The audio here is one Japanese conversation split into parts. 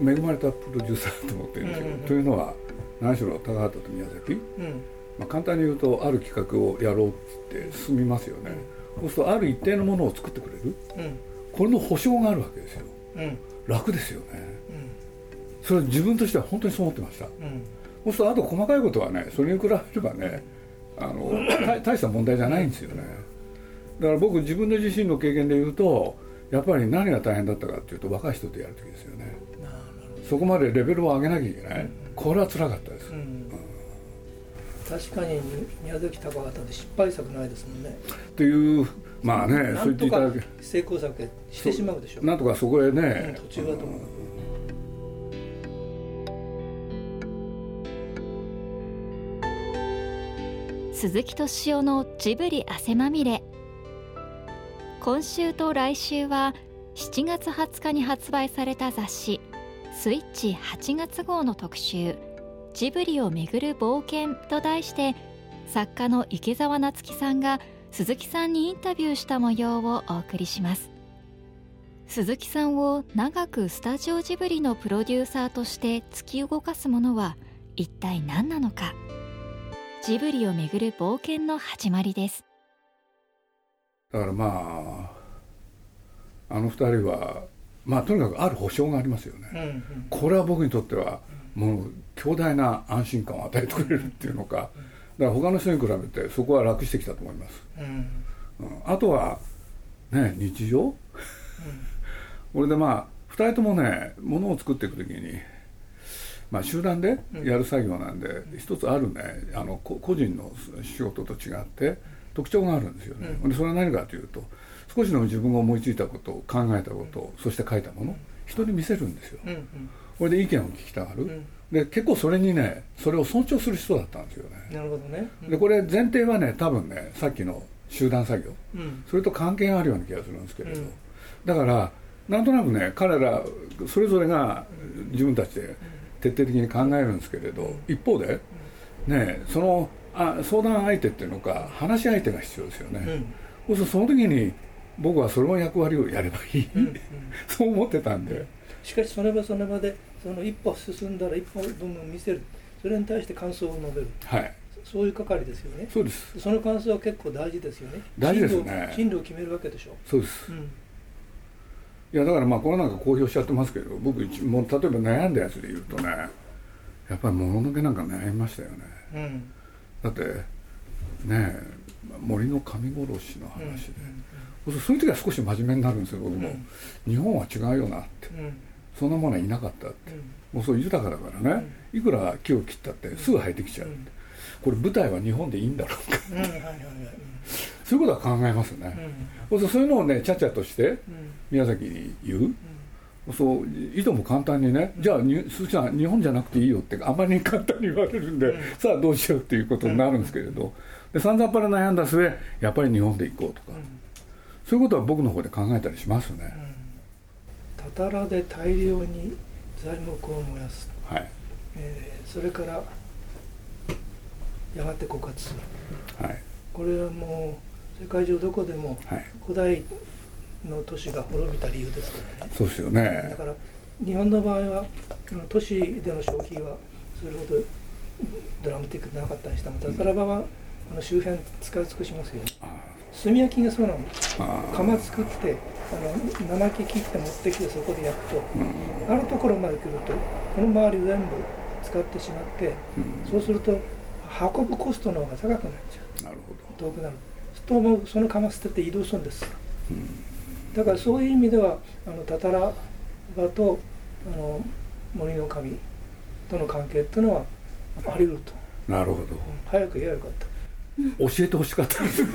恵まれたプロデューサーだと思ってるんですよ、うんうんうん。というのは何しろ高畑と宮崎、うん。まあ、簡単に言うとある企画をやろうって言って進みますよね、そうするとある一定のものを作ってくれる。うん。これの保証があるわけですよ。うん。楽ですよね。うん。それは自分としては本当にそう思ってました。うん。そうするとあと細かいことはねそれに比べればねあの大大した問題じゃないんですよね。だから僕自分の自身の経験で言うとやっぱり何が大変だったかっていうと若い人とやる時ですよねそこまでレベルを上げなきゃいけない。これは辛かったです。どうん。確かに宮崎高畑で失敗作ないですもんね。っていうまあねそう言ってなんとかいただけ成功作へしてしまうでしょなんとかそこへうんね途中だと思う。鈴木敏夫のジブリ汗まみれ。今週と来週は7月20日に発売された雑誌「スイッチ8月号」の特集「ジブリをめぐる冒険」と題して作家の池澤夏樹さんが鈴木さんにインタビューした模様をお送りします。鈴木さんを長くスタジオジブリのプロデューサーとして突き動かすものは一体何なのか。ジブリをめぐる冒険の始まりです。だからまああの二人はまあとにかくある保証がありますよね、うんうん。これは僕にとってはもう強大な安心感を与えてくれるっていうのか。だから他の人に比べてそこは楽してきたと思います、うんうん。あとはね日常？これでまあ2人ともねものを作っていく時にまあ集団でやる作業なんで、一つあるねあのこ個人の仕事と違って特徴があるんですよね、でそれは何かというと少しでも自分が思いついたこと考えたことそして書いたもの人に見せるんですよ、うんうん。これで意見を聞きたがる、ん。で結構それにねそれを尊重する人だったんですよね、なるほどね。うん。でこれ前提はね多分ねさっきの集団作業。うん。それと関係があるような気がするんですけれど、うん。だからなんとなくね彼らそれぞれが自分たちで徹底的に考えるんですけれど、一方でねそのあ相談相手っていうのか話し相手が必要ですよね、そうするとその時に僕はその役割をやればいい、そう思ってたんで、しかしその場その場でその一歩進んだら一歩分見せる。それに対して感想を述べる。はい。そういう係ですよね。そうです。その感想は結構大事ですよね。大事ですね。進路を決めるわけでしょ。そうです。うん。いやだからまあこれなんか公表しちゃってますけど僕一もう例えば悩んだやつで言うとねやっぱりもののけなんか悩みましたよね。うん。だってねえ森の神殺しの話で、うんそうそういう時は少し真面目になるんですよ僕も、うん。日本は違うよなって。うん。そんなものはいなかったって、うん。もうそう豊かだからね、いくら木を切ったってすぐ生えてきちゃう、うん。これ舞台は日本でいいんだろうか。そういうことは考えますね、そうそうそういうのをねちゃちゃとして宮崎に言う、そういとも簡単にね、じゃあに鈴木さん日本じゃなくていいよってあまりに簡単に言われるんで、さあどうしようっていうことになるんですけれど、で散々パラ悩んだ末やっぱり日本で行こうとか、そういうことは僕の方で考えたりしますね、たたらで大量に材木を燃やす、はい。えーそれからやがて枯渇する。はい。これはもう世界中どこでもはい。古代の都市が滅びた理由ですからね。そうですよだねから日本の場合は都市での消費はそれほどドラマティックでなかったにしてもたたら場はあの周辺使い尽くしますよね炭焼きがそうなのあ窯作ってあの生木切って持ってきてそこで焼くと、あるところまで来るとこの周り全部使ってしまって、そうすると運ぶコストの方が高くなっちゃう。あなるほど。遠くなる。するともうその窯捨てて移動するんです、だからそういう意味ではあのタタラ場とあの森の神との関係っていうのはあり得ると。なるほど。早く言えばよかった教えてほしかったです。ね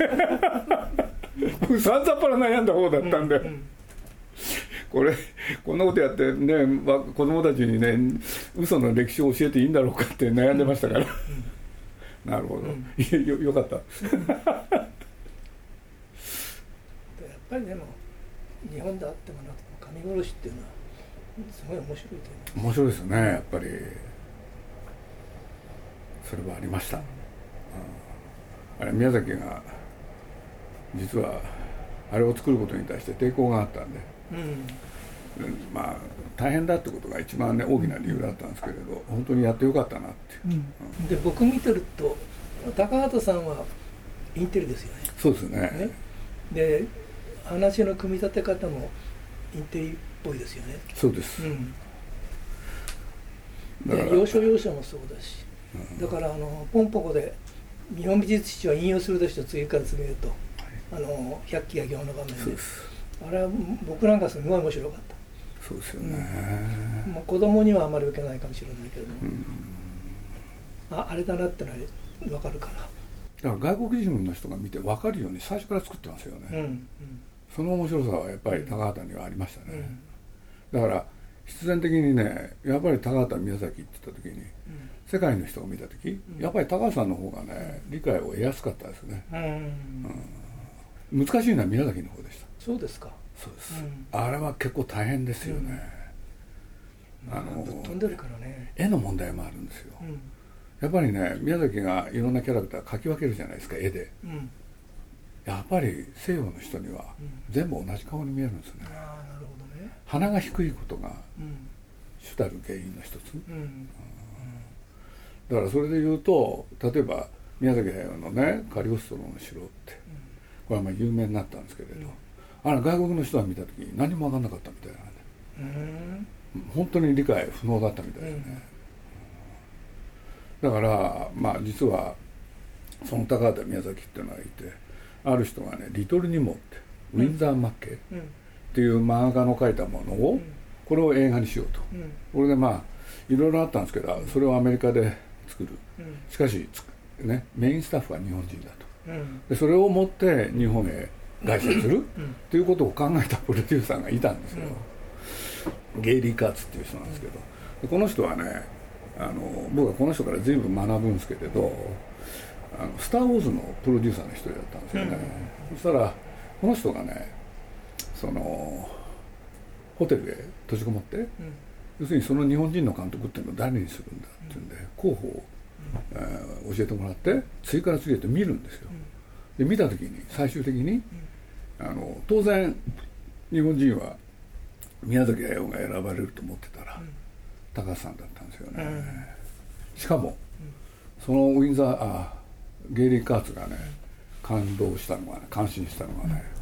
僕散々パラ悩んだ方だったんで、うんこれこんなことやってね、ま子供たちにね嘘の歴史を教えていいんだろうかって悩んでましたから、なるほど、よよかった。やっぱりでも日本であってもなくても神殺しっていうのはすごい面白いと思う面白いですねやっぱり。それはありました、うんあれ宮崎が実はあれを作ることに対して抵抗があったんで。うん。まあ大変だってことが一番ね大きな理由だったんですけれど本当にやってよかったなっていう、うん、で僕見てると高畑さんはインテリですよね。そうですね。ね。で話の組み立て方もインテリっぽいですよね。そうです、うん。で要所要所もそうだし、だからあのポンポコで日本美術史を引用するとして次から次へと、あの百鬼夜行の場面で。あれは僕なんかすごい面白かった。そうですよね、まあ、子供にはあまり受けないかもしれないけれど。も、うん。ああれだなってのは分かるから、だから外国人の人が見て分かるように最初から作ってますよね、うんうん。その面白さはやっぱり高畑にはありましたね、うん。だから必然的にねやっぱり高畑宮崎って言った時にうん。世界の人が見た時、うん。やっぱり高畑さんの方がね理解を得やすかったですね。うん。難しいのは宮崎の方でした。そうですか、そうです、うん。あれは結構大変ですよね、あの飛んでるからね、絵の問題もあるんですよ。うん。やっぱりね宮崎がいろんなキャラクター描き分けるじゃないですか絵で。うん、やっぱり西洋の人にはうん。全部同じ顔に見えるんですね鼻が低いことがうん。主たる原因の一つ。うん。だからそれで言うと例えば宮崎駿のねカリオストロの城ってこれはまあ有名になったんですけれど、あれ外国の人が見た時に何も分かんなかったみたいなんでうん。本当に理解不能だったみたいですね、だからまあ実はその高畑宮崎っていうのがいてある人がね「リトル・ニモ」ってウィンザー・マッケ。っうんていう漫画の書いたものをこれを映画にしようと。うん。これでまあいろいろあったんですけどそれをアメリカで作る。うん。しかしつねメインスタッフは日本人だと。うん。でそれを持って日本へ外出する。うん。ということを考えたプロデューサーがいたんですよ、ゲイリー・カーツっていう人なんですけど。でこの人はねあの僕はこの人から随分学ぶんですけれど「あのスター・ウォーズ」のプロデューサーの一人だったんですよね、そしたらこの人がねそのホテルへ閉じこもってうん。要するにその日本人の監督っていうのを誰にするんだっていうんで候補を、えー教えてもらって次から次へと見るんですよ。で見た時に最終的にあの当然日本人は宮崎駿が選ばれると思ってたら高橋さんだったんですよね、うん。しかもそのウィンザーあゲイリー・カーツがね感動したのがね感心したのがね「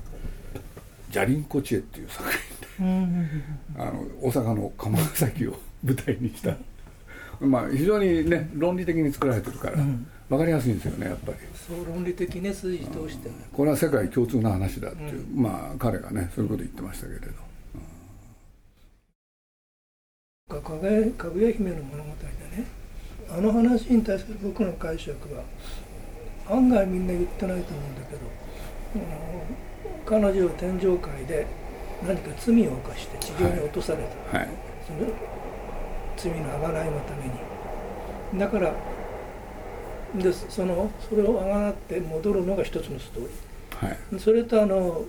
ジャリンコチエ」っていう作品でうんあの大阪の釜崎を舞台にした。まあ非常にね論理的に作られてるからうん。分かりやすいんですよねやっぱり。そう論理的ね筋通してねこれは世界共通な話だっていう、まあ彼がねそういうこと言ってましたけれど。かかぐやかぐや姫の物語でね。あの話に対する僕の解釈は案外みんな言ってないと思うんだけど、うん、彼女は天上界で何か罪を犯して地上に落とされた、はい。その罪のあがないのために。だからでそのそれをあがなって戻るのが一つのストーリはい。ーそれとあの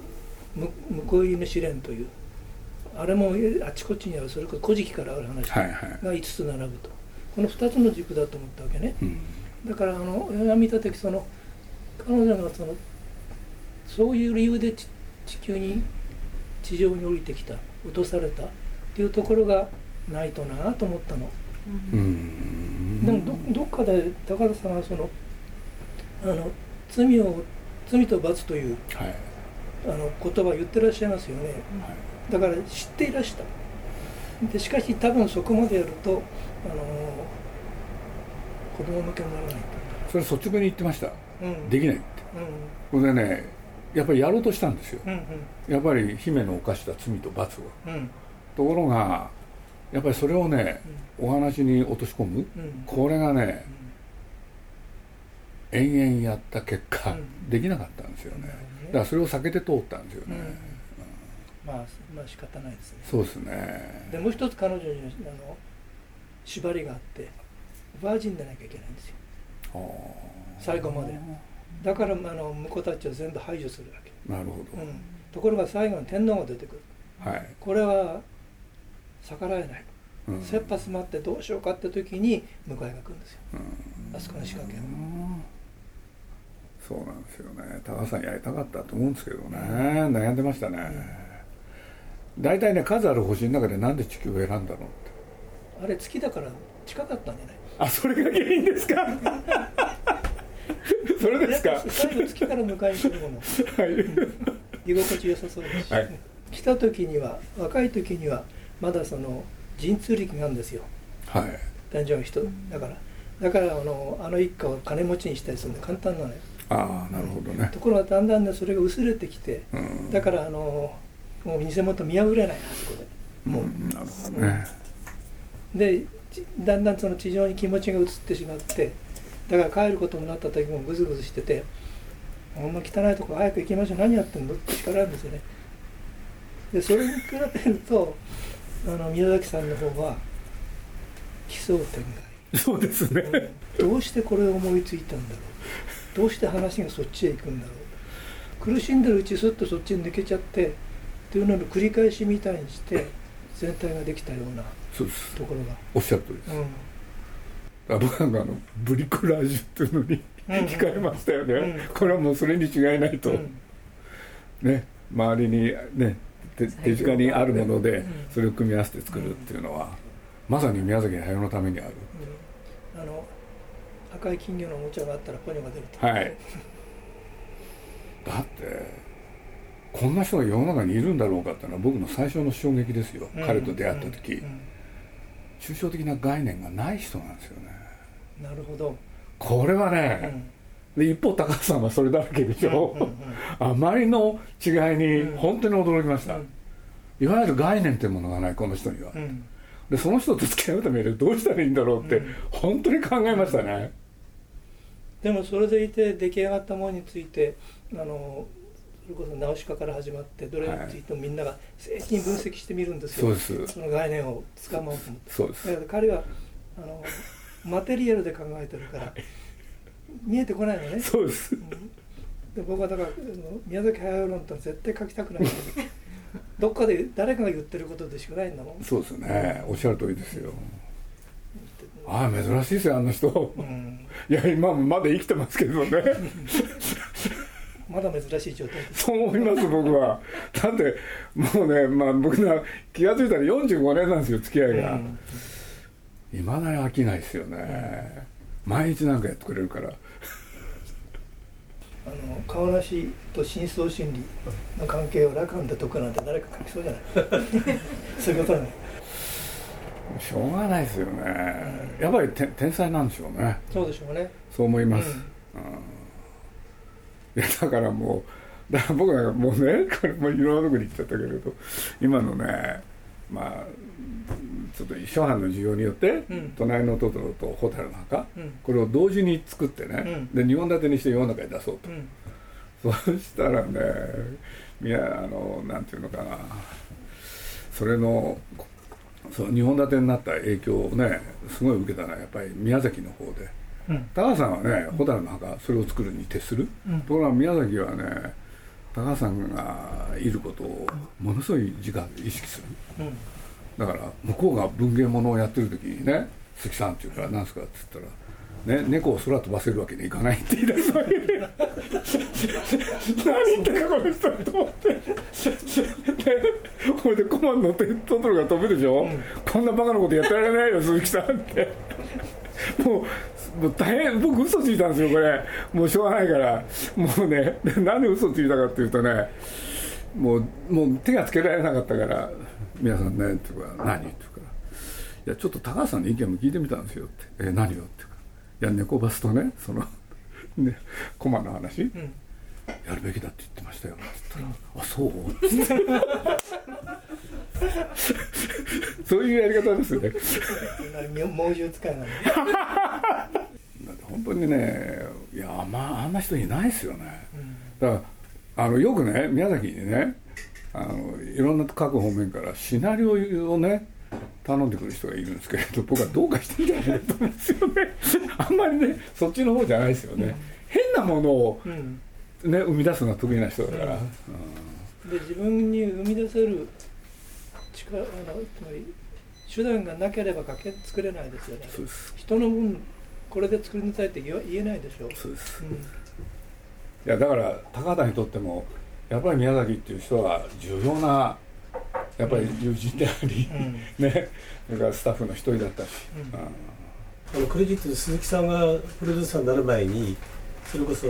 む向こう犬試練というあれもあちこちにあるそれこそ古事記からある話はいはい。が5つ並ぶと。この2つの軸だと思ったわけね。うん。だからあの見た時その彼女がそのそういう理由で地地球に地上に降りてきた落とされたっていうところがないとなと思ったの、うん。でもどどっかで高田さんはそのあの罪を罪と罰というはい。あの言葉を言ってらっしゃいますよね。はい。だから知っていらした。でしかし多分そこまでやるとあの子供向けにならないそれ率直に言ってました。と、うん、できないって。これでねやっぱりやろうとしたんですよ。うんやっぱり姫の犯した罪と罰をうん。うんところがやっぱりそれをねお話に落とし込む。うん。これがね延々やった結果、うん。できなかったんですよね。だからそれを避けて通ったんですよね、うん。まあまあ仕方ないですね。そうですね。でもう一つ彼女にはあの縛りがあってバージンでなきゃいけないんですよ。最後までだからあの婿たちを全部排除するわけ、なるほうん、ところが最後に天皇が出てくる。どはい、これは逆らえない。うん。切羽詰まってどうしようかって時に迎えが来るんですよ。うん。あそこの仕掛けをそうなんですよね。高橋さんやりたかったと思うんですけどね、悩んでましたね、大体ね数ある星の中でなんで地球を選んだのって。あれ月だから近かったんじゃない？あそれが原因ですか？それですか？最後月から迎えに来るもの。はい。居心地良さそうです。し、はい。来た時には若い時にはまだその神通力があるんですよ。はい。男女の人だから。だからあのあの一家を金持ちにしたりするの簡単なのよ。ああなるほどね。ところがだんだんねそれが薄れてきてうん。だからあのもう偽物見破れないあそこで。もう、うんなるほどね。でちだんだんその地上に気持ちが移ってしまってだから帰ることになった時もグズグズしてて「ほんま汚いとこ早く行きましょう。何やってんの?」って叱られるんですよね。でそれに比べるとあの宮崎さんの方は奇想天そうですね。外どうしてこれを思いついたんだろう。どうして話がそっちへ行くんだろう。苦しんでるうちすっとそっちに抜けちゃってっていうのの繰り返しみたいにして全体ができたようなそうです。ところが。おっしゃる通りです。うんあ僕なんかあのブリコラージュっていうのにうん控えましたよね、うん。これはもうそれに違いないと、うん。ね周りにね手手近にあるものでうん。それを組み合わせて作るっていうのは、まさに宮崎駿のためにある。うん。あの赤い金魚のおもちゃがあったらポニョが出るとはい。だってこんな人が世の中にいるんだろうかっていうのは僕の最初の衝撃ですよ、うん。彼と出会った時、うん。抽象的な概念がない人なんですよねなるほど、これはうね、ん。で一方高橋さんはそれだらけでしょ、うんうんあまりの違いにうん。本当に驚きました、うん。いわゆる概念というものがないこの人には、うん。でその人と付き合うためにどうしたらいいんだろうって、うん。本当に考えましたね、でもそれでいて出来上がったものについてあのそれこそナウシカから始まってどれについてもみんなが正規に分析してみるんですよ、そうです。その概念をつかもうと思って。そうです。だから彼はあのマテリアルで考えてるから。見えてこないのね。そうです。うん。で僕はだから宮崎駿論とは絶対書きたくない。どっかで誰かが言ってることでしかないんだもん、そうですね。おっしゃる通りですよ。ああ珍しいですよあの人。うん、いや今もまだ生きてますけどね。まだ珍しい状態です。そう思います僕は。だってもうねまあ僕が気が付いたら45年なんですよ付き合いが。うんいま、未だに飽きないですよね、毎日なんかやってくれるから。あの顔なしと深層心理の関係をラカンで解くなんて誰か書きそうじゃない？そういうことだね。しょうがないですよね。やっぱりて天才なんでしょうね。そうでしょうね。そう思います、うん。いやだからもうだから僕はもうねこれもいろんなとこに行っちゃったけれど今のねまあちょっと初版の需要によって「うん。隣のトトロ」と「蛍の墓」うん。これを同時に作ってね、で2本立てにして世の中に出そうと。う、ん。そしたらねみやあのなんていうのかな。それのそう2本立てになった影響をねすごい受けたのはやっぱり宮崎の方で。うん。高橋さんはね蛍の墓それを作るに徹する、うん。ところが宮崎はね高橋さんがいることをものすごい自覚意識する。うんだから向こうが文芸物をやってる時にね「鈴木さん」って言うから「何すか?」って言ったら、ね「猫を空飛ばせるわけにいかない」って言い出すわけで何言ってんだこの人と思って。でこれでコマに乗ってトトロが飛ぶでしょ、こんなバカなことやってられないよ鈴木さんって。もうもう大変僕嘘ついたんですよこれ。もうしょうがないから。もうねなんで嘘ついたかっていうとねもうもう手がつけられなかったから「皆さんね」って言うから「何?」って言うか。ら「いやちょっと高橋さんの意見も聞いてみたんですよ」って「え何よ?」って言うか。ら「いや猫バスとねそのねコマの話、うん。やるべきだって言ってましたよ」って言ったら「あそう?」って。そういうやり方ですよね。猛獣使いなんで。本当にねいやまああんな人いないですよね。だからあのよくね宮崎にねあのいろんな各方面からシナリオをね頼んでくる人がいるんですけれど僕はどうかしてんじゃないかと思うんですよね。あんまりねそっちの方じゃないですよね、変なものを、うんね、生み出すのが得意な人だから、うん。で自分に生み出せる力あのつまり手段がなければかけ作れないですよね。人の分これで作りなさいって言えないでしょ。そういやだから高畑にとってもやっぱり宮崎っていう人は重要なやっぱり友人であり、うん。ねそれからスタッフの一人だったし、うん。うん。あのクレジットで鈴木さんがプロデューサーになる前にそれこそ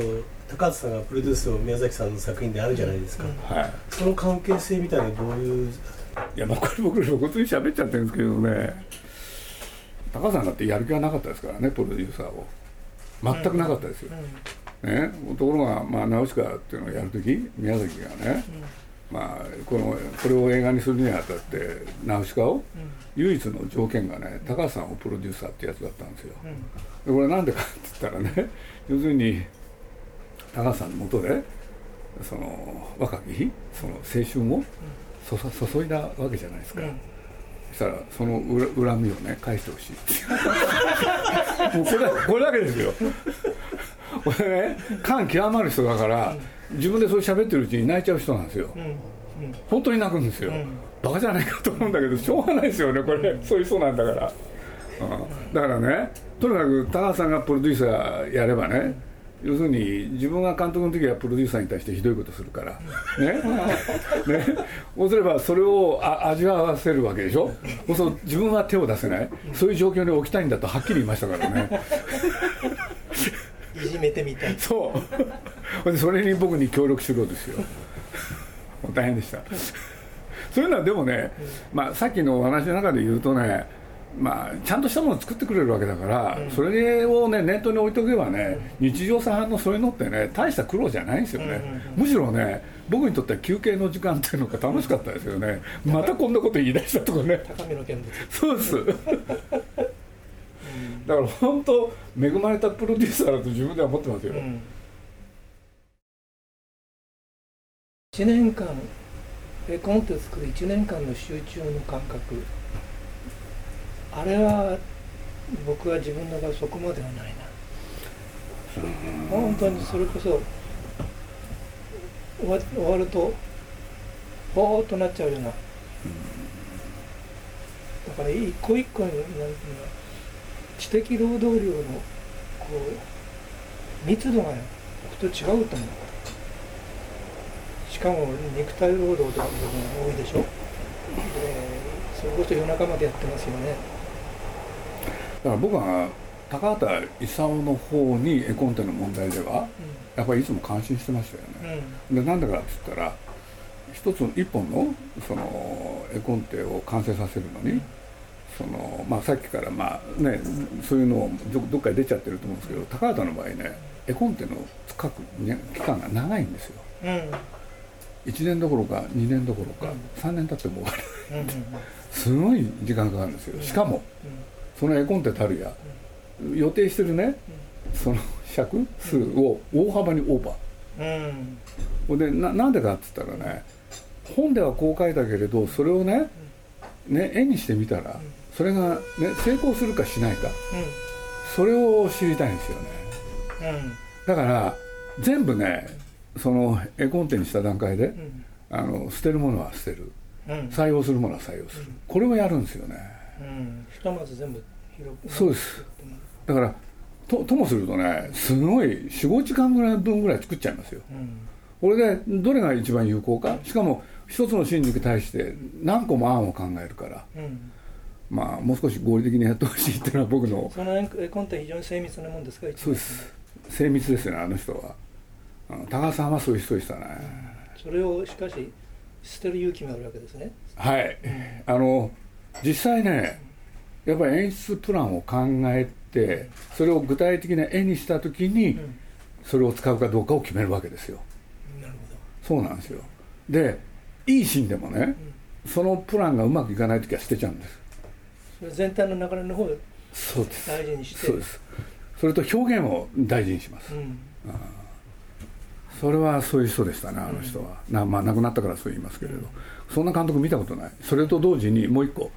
高畑さんがプロデュースを宮崎さんの作品であるじゃないですか、うん。はい。その関係性みたいなどういう？いやまあこれ僕露骨に喋っちゃってるんですけどね。高さんだってやる気はなかったですからねプロデューサーを。全くなかったですよ、ね、ところが、まあ、ナウシカっていうのをやるとき宮崎がね、まあ、このこれを映画にするにあたってナウシカを唯一の条件がね高橋さんをプロデューサーってやつだったんですよ。でこれなんでかって言ったらね要するに高橋さんのもとでその若きその青春をそそ注いだわけじゃないですか、そしたらその恨恨みをね返してほしいっていう。もうこれだこれだけですよこれね感極まる人だから自分でそう喋ってるうちに泣いちゃう人なんですよ。本当に泣くんですよ、バカじゃないかと思うんだけどしょうがないですよねこれ、そういう人なんだから、うん、だからねとにかく高橋さんがプロデューサーやればね要するに自分が監督の時はプロデューサーに対してひどいことするから。ね。ね。そうすればそれをあ味わわせるわけでしょ？そう自分は手を出せない。そういう状況に置きたいんだとはっきり言いましたからねいじめてみたい。そう。でそれに僕に協力しろですよ。大変でした。そういうのはでもね、まあ、さっきのお話の中で言うとねまあ、ちゃんとしたものを作ってくれるわけだから、それをね念頭に置いとけばね、日常茶飯のそういうのってね大した苦労じゃないんですよね、むしろね僕にとっては休憩の時間っていうのが楽しかったですよね。またこんなこと言い出したとかね。高みの見物。そうですだから本当恵まれたプロデューサーだと自分では思ってますよ、うん。1年間絵コンテ作る1年間の集中の感覚。あれは僕は自分の場合そこまではないな。本当にそれこそ終わ終わるとぼーっとなっちゃうような。だから一個一個になんていうの知的労働量のこう密度がね僕と違うと思う。しかも肉体労働とかの部分が多いでしょ。でそれこそ夜中までやってますよね。だから僕は高畑勲の方に絵コンテの問題ではやっぱりいつも感心してましたよね、うん。でなんでかって言ったら一つ一本のその絵コンテを完成させるのに、そのまあ、さっきからまあ、ね、そういうのをどどっかで出ちゃってると思うんですけど高畑の場合ね絵コンテの書く、ね、期間が長いんですよ。うん。うん1年どころか2年どころかうん。3年経っても終わる。うんすごい時間かかるんですよ。しかもその絵コンテたるや予定してるねその尺数を大幅にオーバー。うん。でななんでかって言ったらね本ではこう書いたけれどそれをねね絵にしてみたらそれが、ね、成功するかしないかそれを知りたいんですよね。うん。だから全部ねその絵コンテにした段階でうん。あの捨てるものは捨てる。うん。採用するものは採用する。これをやるんですよね。うん。ひとまず全部広くそうです。だからとともするとねすごい45時間ぐらい分ぐらい作っちゃいますよ。うん。これでどれが一番有効か。しかも一つの真軸に対して何個も案を考えるから。うん。まあもう少し合理的にやってほしいっていうのは僕のその絵コンテ非常に精密なもんですか？そうです。精密ですよねあの人は。あの高橋さんはそういう人でしたね。それをしかし捨てる勇気があるわけですね。はい。あの実際ねやっぱり演出プランを考えてそれを具体的な絵にした時にん。それを使うかどうかを決めるわけですよ。なるそうなんですよ。でいいシーンでもねそのプランがうまくいかない時は捨てちゃうんです。それ全体の流れの方をそうです。大事にして。そうです。それと表現を大事にします。うん。それはそういう人でしたねあの人は、なまあ亡くなったからそう言いますけれど、そんな監督見たことない。それと同時にもう一個、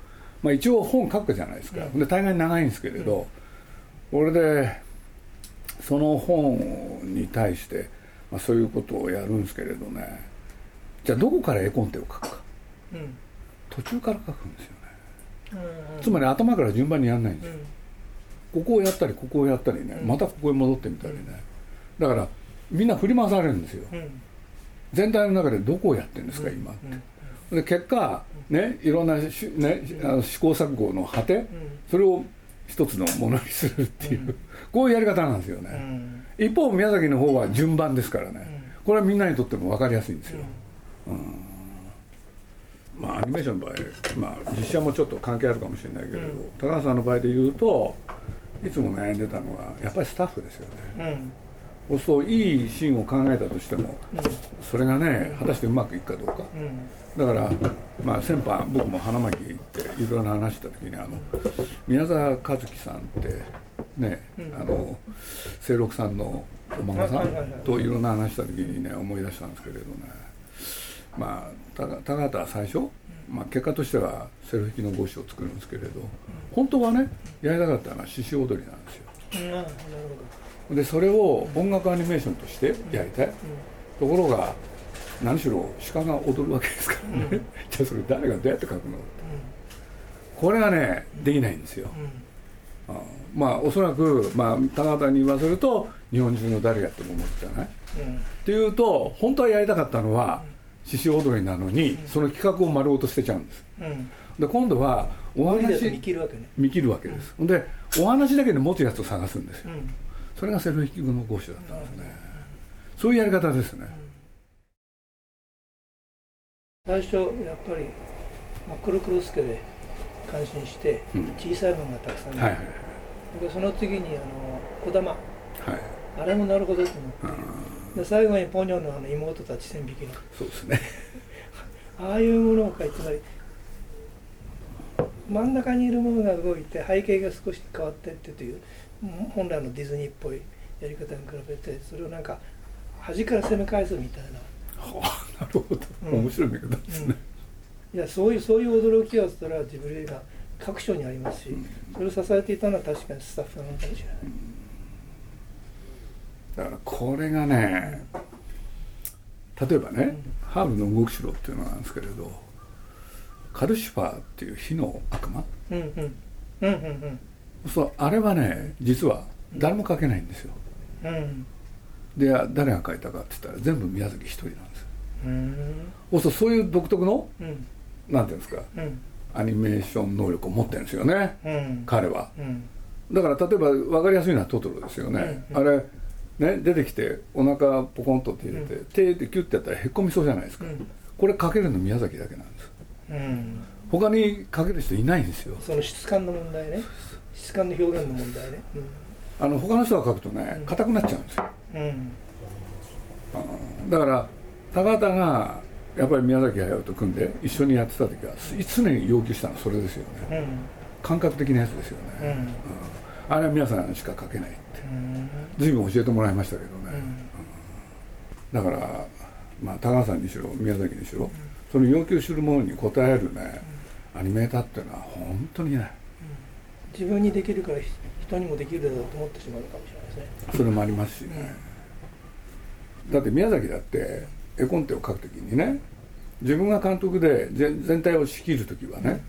まあ、一応本書くじゃないですか、で大概長いんですけれど、これでその本に対して、まあ、そういうことをやるんですけれどねじゃあどこから絵コンテを書くか。うん。途中から書くんですよね。うんつまり頭から順番にやらないんですよ。うん。ここをやったりここをやったりねうん。またここへ戻ってみたりね。だからみんな振り回されるんですよ。うん。全体の中でどこをやってるんですか今うん。で結果ねいろんなし、ね、あの試行錯誤の果て、それを一つのものにするっていう、こういうやり方なんですよね、一方宮崎の方は順番ですからね、これはみんなにとっても分かりやすいんですよ、まあアニメーションの場合、まあ、実写もちょっと関係あるかもしれないけれど、高橋さんの場合で言うといつも悩んでたのはやっぱりスタッフですよね、そうするといいシーンを考えたとしても、それがね果たしてうまくいくかどうか、だから、まあ、先般僕も花巻行っていろいろな話した時にあの宮沢和樹さんってね、あの清六さんのお孫さんといろんな話した時にね思い出したんですけれどねまあ高高畑は最初、まあ、結果としてはセルフの帽子を作るんですけれど本当はねやりたかったのは獅子踊りなんですよ。でそれを音楽アニメーションとしてやりたい、ところが何しろ鹿が踊るわけですからね、じゃあそれ誰がどうやって書くの？って、これがねできないんですよ、あまあおそらく、まあ、高畑に言わせると日本中の誰やっても思ってたない、っていうと本当はやりたかったのは獅子踊りなのに、その企画を丸ごと捨てちゃうんです。で今度はお話見切るわけね。見切るわけです、でお話だけで持つやつを探すんですよ、うん。それがセルフ引きの講師だったんですね、そういうやり方ですね、最初やっぱり真っ黒黒助で感心してうん。小さいものがたくさんはいはいある、でその次にあの小玉。はい。あれもなるほどと思ってで最後にポニョのあの妹たち千匹の。そうですね。ああいうものがつまり真ん中にいるものが動いて背景が少し変わってってといううん本来のディズニーっぽいやり方に比べてそれをなんか端から攻め返すみたいな。はあなるほど、うん。面白い見方ですね、いやそういうそういう驚きはそれはジブリ映画各所にありますしそれを支えていたのは確かにスタッフなのかもしれない。だからこれがね例えばね、ハーブの動く城っていうのがあるんですけれどカルシファーっていう火の悪魔？うんうんうんうんそうあれはね実は誰も書けないんですよ。うん。うんで誰が書いたかって言ったら全部宮崎一人なんですよ。うん。そういう独特のうん。なんていうんですかうん。アニメーション能力を持ってるんですよねうん。彼は。うん。だから例えば分かりやすいのはトトロですよね、うん。あれね出てきてお腹ポコンとって入れて、手でキュッてやったらへっこみそうじゃないですか、うん。これかけるの宮崎だけなんです。うん。他にかける人いないんですよ。その質感の問題ね。質感の表現の問題ね。あの他の人が書くとね硬くなっちゃうんですよ。うん。うんだから高畑がやっぱり宮崎駿と組んで一緒にやってた時は常に要求したのはそれですよね。うん。感覚的なやつですよね、うん。あれは皆さんしか書けないって。うん随分教えてもらいましたけどね、うん。だから、まあ、高橋さんにしろ宮崎にしろ、その要求するものに応えるね、アニメーターっていうのは本当にね自分にできるからひ人にもできるだろうと思ってしまうかもしれないですね。それもありますしね、だって宮崎だって絵コンテを描くときにね自分が監督で全全体を仕切るときはね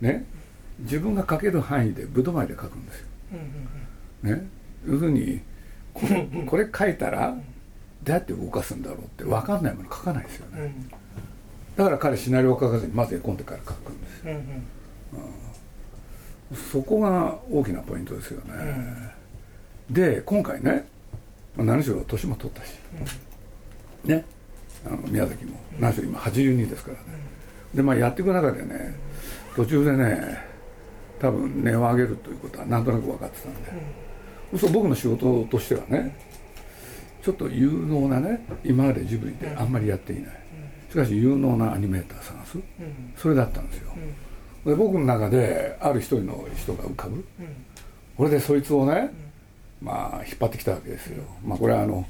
ね自分が描ける範囲で武道前で描くんですよ。うんうん。ね。要するにこ れこれ書いたらどうやって動かすんだろうって分かんないもの書かないですよね。うん。うんだから彼シナリオを書かずにまず絵コンテから書くんですよ。うんそこが大きなポイントですよね、で今回ねまあ何しろ年も取ったし、ね。あの宮崎も。何しろ今82ですからね、でまあやっていく中でね途中でね多分値を上げるということはなんとなく分かってたんで、そう僕の仕事としてはねちょっと有能なね今までジブリであんまりやっていない、しかし有能なアニメーター探す。うん。それだったんですよ、で僕の中である一人の人が浮かぶうん。これでそいつをね、まあ引っ張ってきたわけですよ、まあこれはあの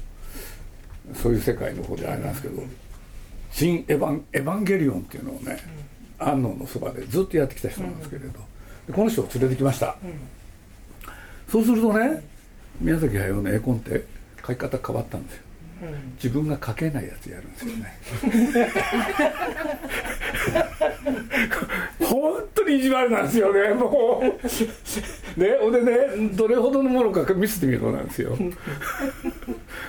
そういう世界の方であれなんですけど「新エヴァンエヴァンゲリオン」っていうのをね、安野のそばでずっとやってきた人なんですけれど、でこの人を連れてきました、そうするとね宮崎駿の絵コンテ描き方変わったんですよ。うん。自分が描けないやつやるんですよね。本当に意地悪なんですよねもう。ねほんでねどれほどのものか見せてみろなんですよ。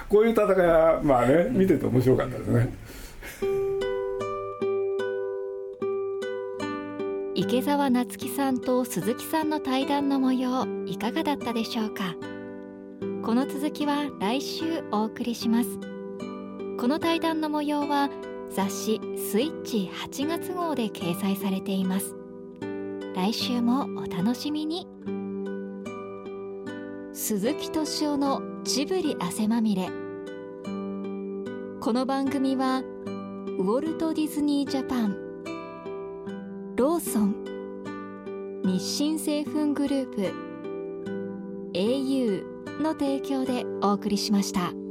こういう戦いはまあね見てて面白かったですね。池澤夏樹さんと鈴木さんの対談の模様いかがだったでしょうか？この続きは来週お送りします。この対談の模様は雑誌スイッチ8月号で掲載されています。来週もお楽しみに。鈴木敏夫のジブリ汗まみれ。この番組はウォルト・ディズニー・ジャパンローソン日清製粉グループ au の提供でお送りしました。